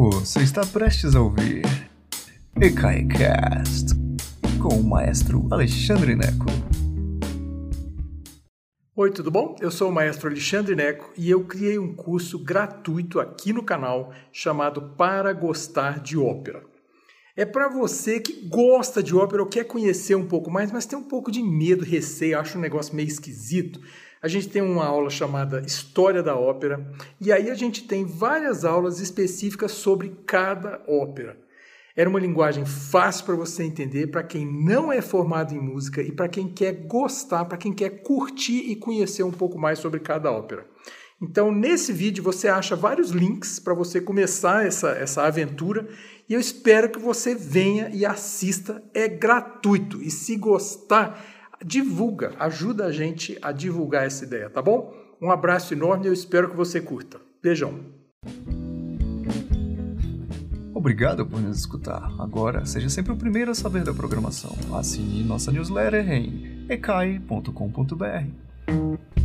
Você está prestes a ouvir EKAICAST com o maestro Alexandre Neco. Oi, tudo bom? Eu sou o maestro Alexandre Neco e eu criei um curso gratuito aqui no canal chamado Para Gostar de Ópera. É para você que gosta de ópera ou quer conhecer um pouco mais, mas tem um pouco de medo, receio, acha um negócio meio esquisito a gente tem uma aula chamada História da Ópera, e aí a gente tem várias aulas específicas sobre cada ópera. Era uma linguagem fácil para você entender, para quem não é formado em música e para quem quer gostar, para quem quer curtir e conhecer um pouco mais sobre cada ópera. Então, nesse vídeo você acha vários links para você começar essa, essa aventura e eu espero que você venha e assista. É gratuito e se gostar, divulga, ajuda a gente a divulgar essa ideia, tá bom? Um abraço enorme e eu espero que você curta. Beijão. Obrigado por nos escutar. Agora, seja sempre o primeiro a saber da programação. Assine nossa newsletter em ecai.com.br.